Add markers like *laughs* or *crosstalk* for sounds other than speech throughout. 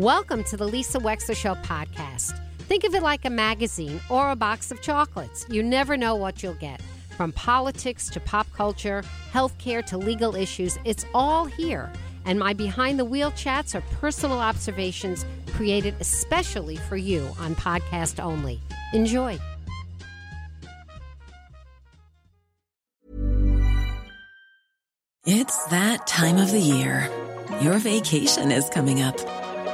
Welcome to the Lisa Wexler Show podcast. Think of it like a magazine or a box of chocolates. You never know what you'll get. From politics to pop culture, healthcare to legal issues, it's all here. And my behind the wheel chats are personal observations created especially for you on podcast only. Enjoy. It's that time of the year. Your vacation is coming up.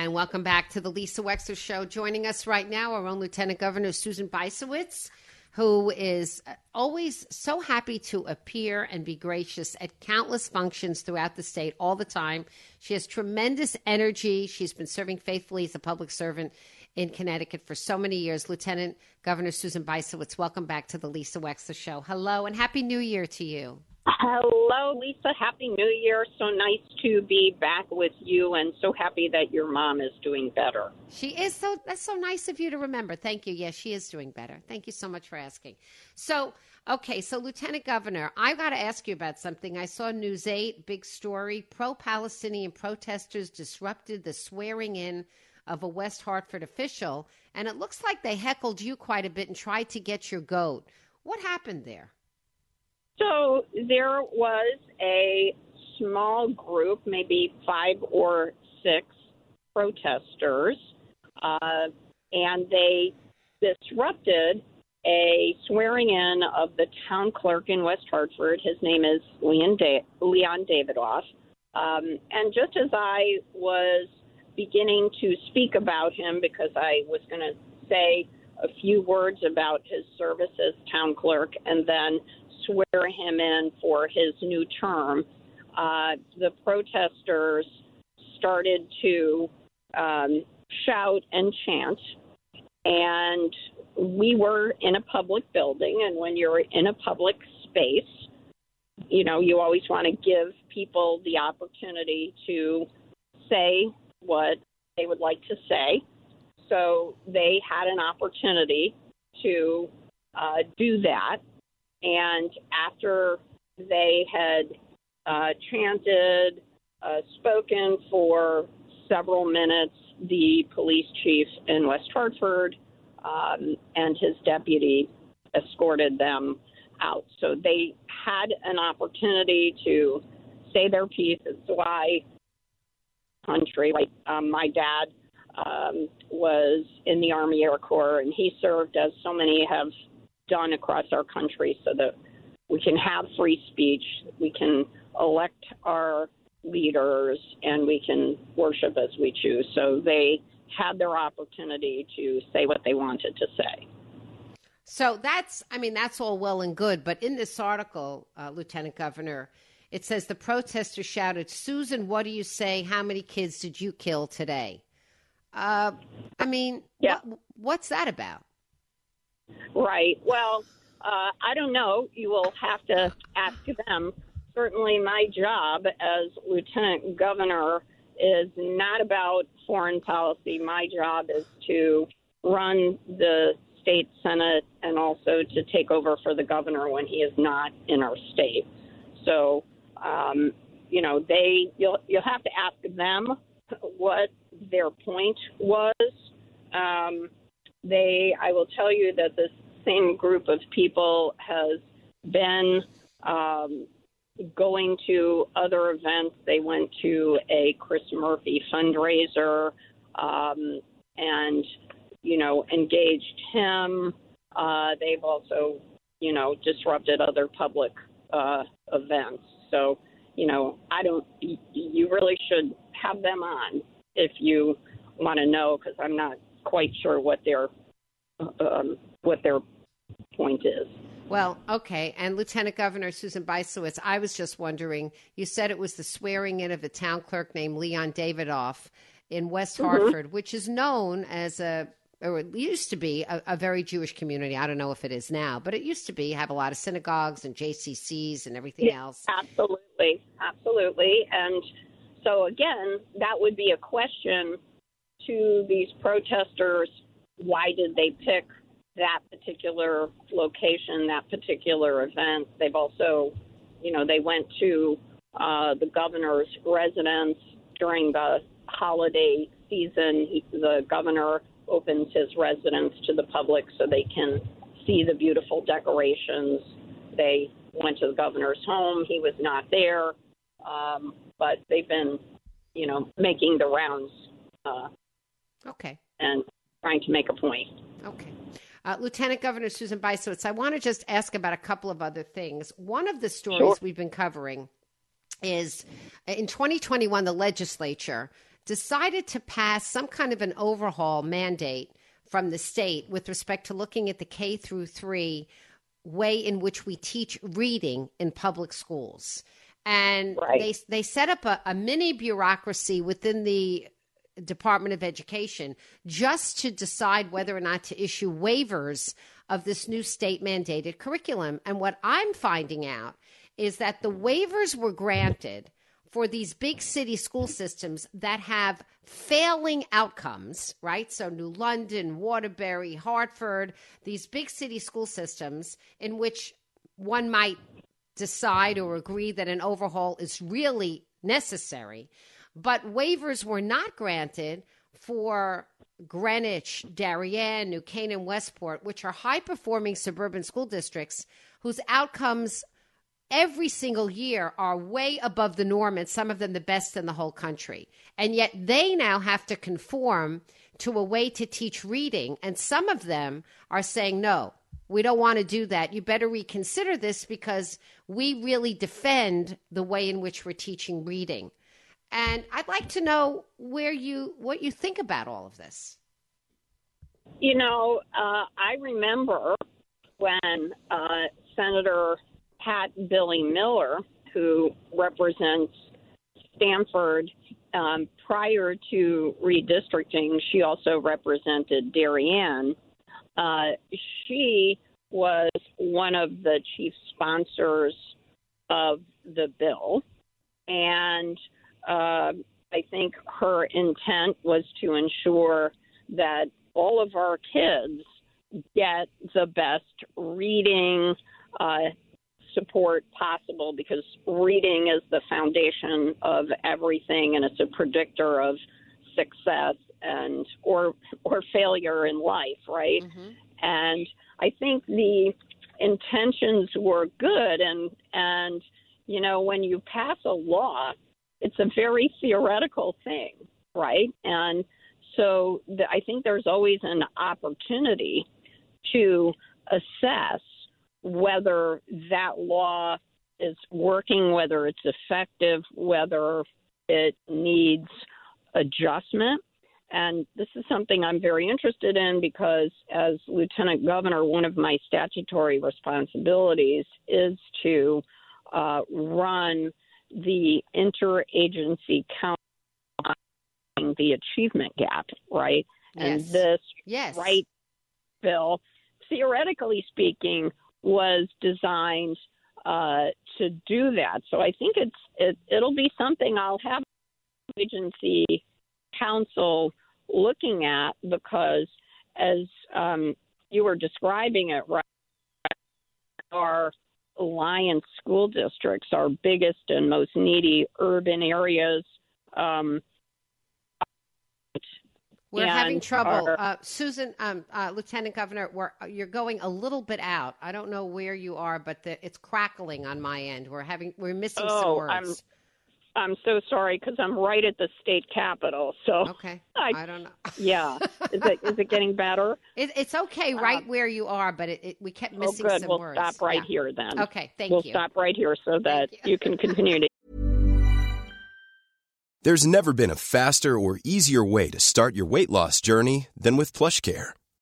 And welcome back to the Lisa Wexler Show. Joining us right now, our own Lieutenant Governor Susan Bysiewicz, who is uh, always so happy to appear and be gracious at countless functions throughout the state all the time. She has tremendous energy. She's been serving faithfully as a public servant in Connecticut for so many years. Lieutenant Governor Susan Bysiewicz, welcome back to the Lisa Wexler Show. Hello, and Happy New Year to you. Hello, Lisa. Happy New Year. So nice to be back with you and so happy that your mom is doing better. She is so that's so nice of you to remember. Thank you. Yes, she is doing better. Thank you so much for asking. So, okay, so Lieutenant Governor, I got to ask you about something. I saw News 8 big story. Pro-Palestinian protesters disrupted the swearing in of a West Hartford official, and it looks like they heckled you quite a bit and tried to get your goat. What happened there? So there was a small group, maybe five or six protesters, uh, and they disrupted a swearing in of the town clerk in West Hartford. His name is Leon, da- Leon Davidoff. Um, and just as I was beginning to speak about him, because I was going to say a few words about his service as town clerk and then swear him in for his new term, uh, the protesters started to um, shout and chant. And we were in a public building, and when you're in a public space, you know, you always want to give people the opportunity to say what they would like to say. So they had an opportunity to uh, do that. And after they had uh, chanted, uh, spoken for several minutes, the police chief in West Hartford um, and his deputy escorted them out. So they had an opportunity to say their piece. It's why country, like um, my dad um, was in the Army Air Corps, and he served as so many have done across our country so that we can have free speech, we can elect our leaders, and we can worship as we choose. So they had their opportunity to say what they wanted to say. So that's, I mean, that's all well and good. But in this article, uh, Lieutenant Governor, it says the protesters shouted, Susan, what do you say? How many kids did you kill today? Uh, I mean, yeah. What, what's that about? Right. Well, uh, I don't know. You will have to ask them. Certainly, my job as lieutenant governor is not about foreign policy. My job is to run the state senate and also to take over for the governor when he is not in our state. So, um, you know, they you'll you'll have to ask them what their point was. Um, they, I will tell you that this same group of people has been um, going to other events. They went to a Chris Murphy fundraiser um, and you know engaged him. Uh, they've also you know disrupted other public uh, events. So you know I don't. You really should have them on if you want to know because I'm not quite sure what their um, what their point is. Well, okay. And Lieutenant Governor Susan Bysiewicz, I was just wondering, you said it was the swearing in of a town clerk named Leon Davidoff in West mm-hmm. Hartford, which is known as a, or it used to be a, a, very Jewish community. I don't know if it is now, but it used to be have a lot of synagogues and JCCs and everything else. Absolutely, absolutely. And so again, that would be a question to these protesters: Why did they pick that particular location, that particular event. They've also, you know, they went to uh, the governor's residence during the holiday season. He, the governor opens his residence to the public so they can see the beautiful decorations. They went to the governor's home. He was not there, um, but they've been, you know, making the rounds. Uh, okay. And trying to make a point. Okay. Uh, Lieutenant Governor Susan Bysiewicz, I want to just ask about a couple of other things. One of the stories sure. we've been covering is in 2021, the legislature decided to pass some kind of an overhaul mandate from the state with respect to looking at the K through three way in which we teach reading in public schools. And right. they they set up a, a mini bureaucracy within the Department of Education just to decide whether or not to issue waivers of this new state mandated curriculum. And what I'm finding out is that the waivers were granted for these big city school systems that have failing outcomes, right? So, New London, Waterbury, Hartford, these big city school systems in which one might decide or agree that an overhaul is really necessary but waivers were not granted for Greenwich, Darien, New Canaan, Westport, which are high performing suburban school districts whose outcomes every single year are way above the norm and some of them the best in the whole country. And yet they now have to conform to a way to teach reading. And some of them are saying, no, we don't want to do that. You better reconsider this because we really defend the way in which we're teaching reading. And I'd like to know where you what you think about all of this. You know, uh, I remember when uh, Senator Pat Billie Miller, who represents Stamford, um, prior to redistricting, she also represented Darien. Uh, she was one of the chief sponsors of the bill. And uh, I think her intent was to ensure that all of our kids get the best reading uh, support possible because reading is the foundation of everything and it's a predictor of success and or or failure in life right mm-hmm. and i think the intentions were good and and you know when you pass a law it's a very theoretical thing, right? And so the, I think there's always an opportunity to assess whether that law is working, whether it's effective, whether it needs adjustment. And this is something I'm very interested in because, as Lieutenant Governor, one of my statutory responsibilities is to uh, run the interagency count the achievement gap, right? Yes. And this yes. right bill, theoretically speaking, was designed uh, to do that. So I think it's it, it'll be something I'll have agency council looking at because as um, you were describing it right are Alliance school districts, our biggest and most needy urban areas. Um, we're having trouble, our, uh, Susan, um, uh, Lieutenant Governor. We're, you're going a little bit out. I don't know where you are, but the, it's crackling on my end. We're having we're missing oh, some words. I'm so sorry because I'm right at the state capitol. So Okay. *laughs* I- I, don't know. yeah, is it is it getting better? *laughs* It, it's okay um, right where you are, but it, it, we kept Oh, missing good. some We'll words. stop right Yeah. here then. Okay, thank we'll you. stop right here so that you. you can continue to *laughs* There's never been a faster or easier way to start your weight loss journey than with PlushCare.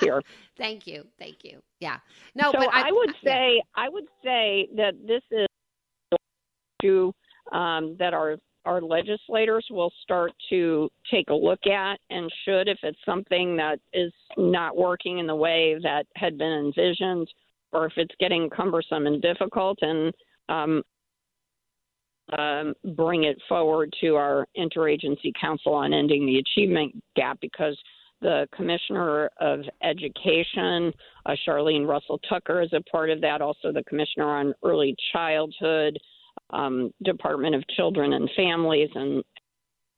Hear. *laughs* Thank you, thank you. Yeah, no, so but I, would *laughs* yeah. say I would say that this is issue um, that our our legislators will start to take a look at and should if it's something that is not working in the way that had been envisioned or if it's getting cumbersome and difficult and um, um, bring it forward to our interagency council on ending the achievement gap because the commissioner of education, uh, Charlene Russell Tucker, is a part of that. Also, the commissioner on early childhood, um, Department of Children and Families, and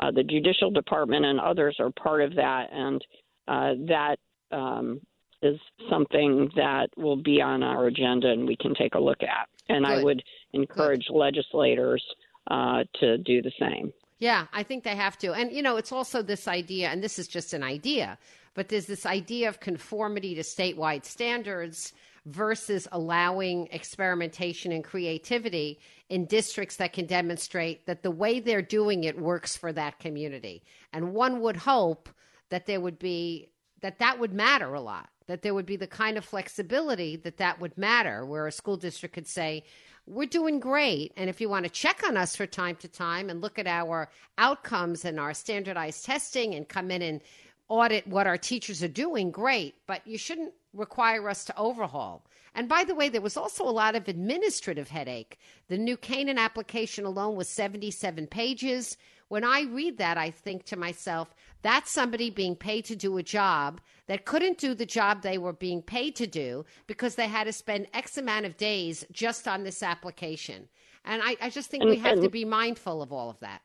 uh, the judicial department and others are part of that. And uh, that um, is something that will be on our agenda and we can take a look at. And I would encourage legislators uh, to do the same. Yeah, I think they have to. And, you know, it's also this idea, and this is just an idea, but there's this idea of conformity to statewide standards versus allowing experimentation and creativity in districts that can demonstrate that the way they're doing it works for that community. And one would hope that there would be that that would matter a lot that there would be the kind of flexibility that that would matter where a school district could say we're doing great. And if you want to check on us for time to time and look at our outcomes and our standardized testing and come in and audit what our teachers are doing great. But you shouldn't require us to overhaul. And by the way there was also a lot of administrative headache. The new canaan application alone was 77 pages when I read that, I think to myself, that's somebody being paid to do a job that couldn't do the job they were being paid to do because they had to spend X amount of days just on this application. And I, I just think And- we have to be mindful of all of that.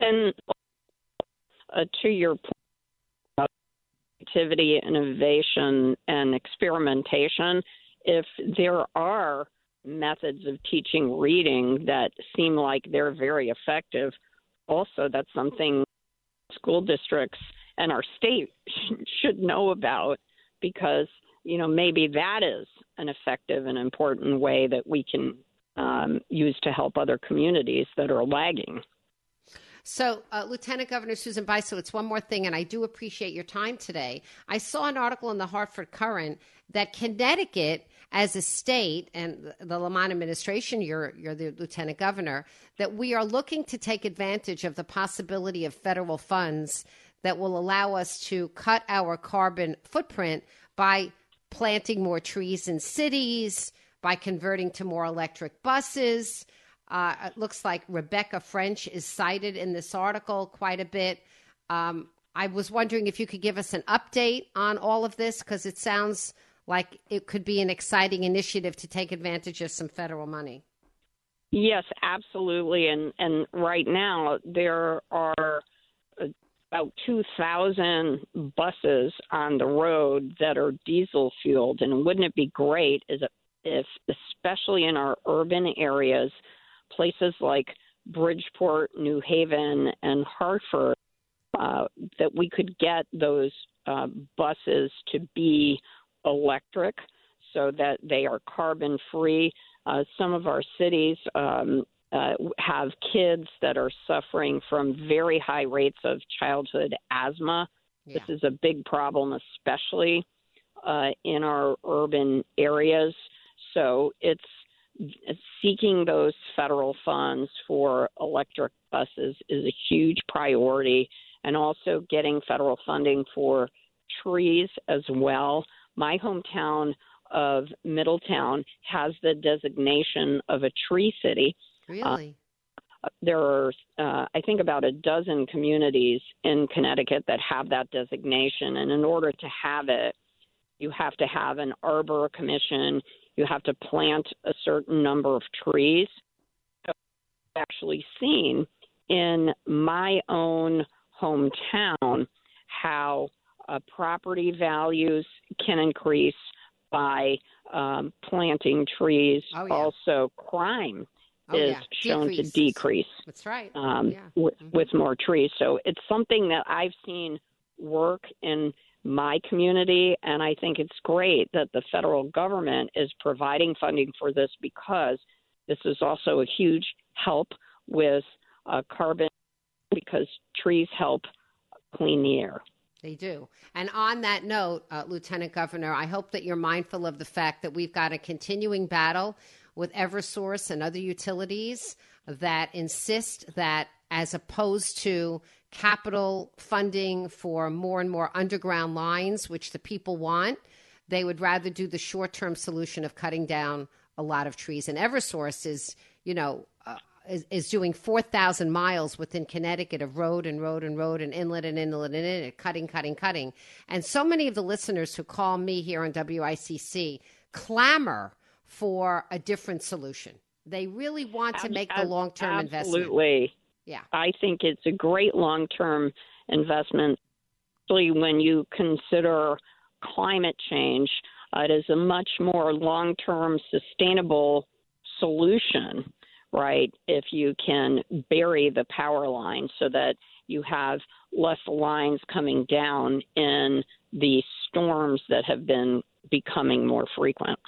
And uh, to your point about creativity, innovation, and experimentation, if there are methods of teaching reading that seem like they're very effective, also that's something school districts and our state *laughs* should know about because you know maybe that is an effective and important way that we can um, use to help other communities that are lagging. So, uh, Lieutenant Governor Susan Bysiewicz, one more thing, and I do appreciate your time today. I saw an article in the Hartford Courant that Connecticut, as a state, and the Lamont administration, you're, you're the Lieutenant Governor, that we are looking to take advantage of the possibility of federal funds that will allow us to cut our carbon footprint by planting more trees in cities, by converting to more electric buses. Uh, it looks like Rebecca French is cited in this article quite a bit. Um, I was wondering if you could give us an update on all of this because it sounds like it could be an exciting initiative to take advantage of some federal money. Yes, absolutely. And and right now there are about 2,000 buses on the road that are diesel fueled. And wouldn't it be great if, especially in our urban areas, places like Bridgeport, New Haven, and Hartford, uh, that we could get those uh, buses to be electric so that they are carbon free. Uh, some of our cities, um, uh, have kids that are suffering from very high rates of childhood asthma. Yeah. This is a big problem, especially uh, in our urban areas. So it's seeking those federal funds for electric buses is a huge priority, and also getting federal funding for trees as well. My hometown of Middletown has the designation of a tree city. Really? There are, uh, I think, about a dozen communities in Connecticut that have that designation, and in order to have it, you have to have an arbor commission. You have to plant a certain number of trees. So actually seen in my own hometown how uh, property values can increase by um, planting trees. Oh, yeah. Also, crime Oh, is yeah. shown to decrease That's right. um, yeah. with, Mhm. with more trees. So it's something that I've seen work in my community, and I think it's great that the federal government is providing funding for this because this is also a huge help with uh, carbon because trees help clean the air. They do. And on that note, uh, Lieutenant Governor, I hope that you're mindful of the fact that we've got a continuing battle with Eversource and other utilities that insist that, as opposed to capital funding for more and more underground lines, which the people want, they would rather do the short term solution of cutting down a lot of trees. And Eversource is, you know, is, is doing 4,000 miles within Connecticut of road and road and road and inlet and inlet and inlet, cutting, cutting, cutting. And so many of the listeners who call me here on WICC clamor for a different solution. They really want to make the long term investment. Absolutely. Yeah. I think it's a great long term investment, especially when you consider climate change. Uh, it is a much more long term sustainable solution, right? If you can bury the power line so that you have less lines coming down in the storms that have been becoming more frequent.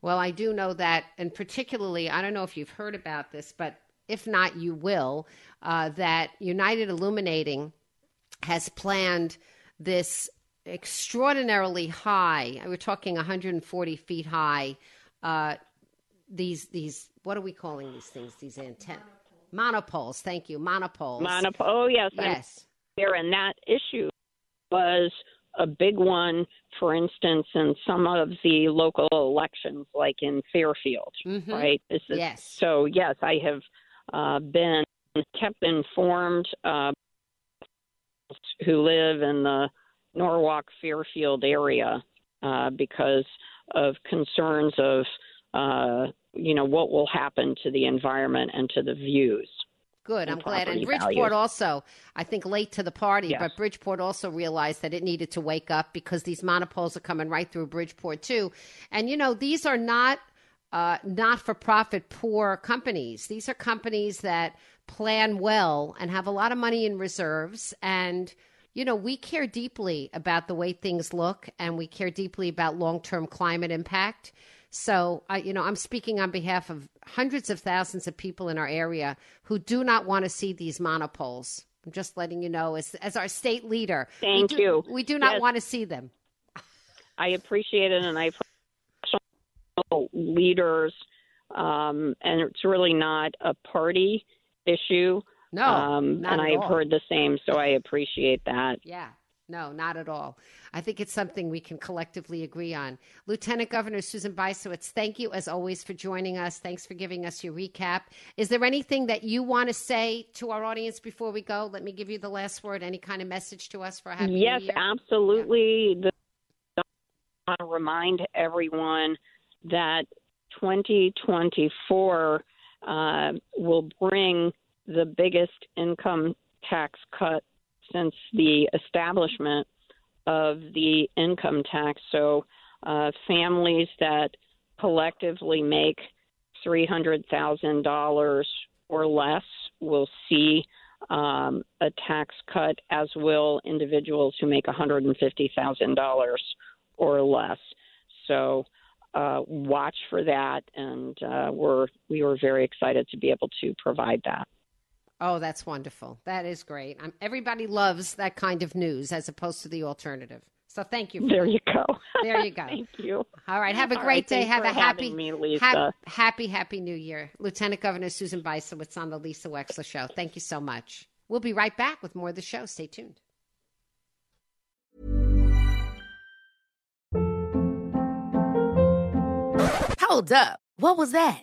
Well, I do know that, and particularly, I don't know if you've heard about this, but if not, you will, uh, that United Illuminating has planned this extraordinarily high, we're talking 140 feet high, uh, these, these, what are we calling these things? These antennas. Monopoles. Thank you. Monopoles. Monop- oh, yes. Yes. there, and that issue was a big one, for instance, in some of the local elections, like in Fairfield, Mhm. right? This is, Yes. So, yes, I have uh, been kept informed uh, who live in the Norwalk Fairfield area uh, because of concerns of, uh, you know, what will happen to the environment and to the views. Good. I'm glad. And Bridgeport values. also, I think, late to the party, Yes. but Bridgeport also realized that it needed to wake up because these monopoles are coming right through Bridgeport too. And you know, these are not uh, not-for-profit poor companies. These are companies that plan well and have a lot of money in reserves. And you know, we care deeply about the way things look, and we care deeply about long-term climate impact. So, I you know, I'm speaking on behalf of hundreds of thousands of people in our area who do not want to see these monopoles. I'm just letting you know, as as our state leader, Thank we do, you. We do not Yes. want to see them. I appreciate it, and I've heard leaders, um, and it's really not a party issue. No, um, and I've all. heard the same, so I appreciate that. Yeah. No, not at all. I think it's something we can collectively agree on. Lieutenant Governor Susan Bysiewicz, thank you as always for joining us. Thanks for giving us your recap. Is there anything that you want to say to our audience before we go? Let me give you the last word. Any kind of message to us for a happy New yes, year? absolutely. The, I want to remind everyone that 2024 uh, will bring the biggest income tax cut since the establishment of the income tax. So, uh, families that collectively make $300,000 or less will see um, a tax cut, as will individuals who make $150,000 or less. So, uh, watch for that, and uh, we're we were very excited to be able to provide that. Oh, that's wonderful. That is great. Um, everybody loves that kind of news as opposed to the alternative. So thank you. there you go. *laughs* There you go. Thank you. All right. Have a great right, day. Have a happy, me, Lisa. hap- happy, happy New Year, Lieutenant Governor Susan Bysiewicz on the Lisa Wexler Show. Thank you so much. We'll be right back with more of the show. Stay tuned. Hold up. What was that?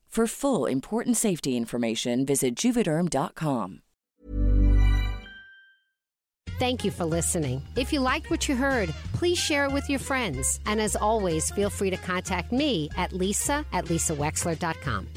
For full important safety information, visit juvederm.com. Thank you for listening. If you liked what you heard, please share it with your friends. And as always, feel free to contact me at lisa at lisawexler.com.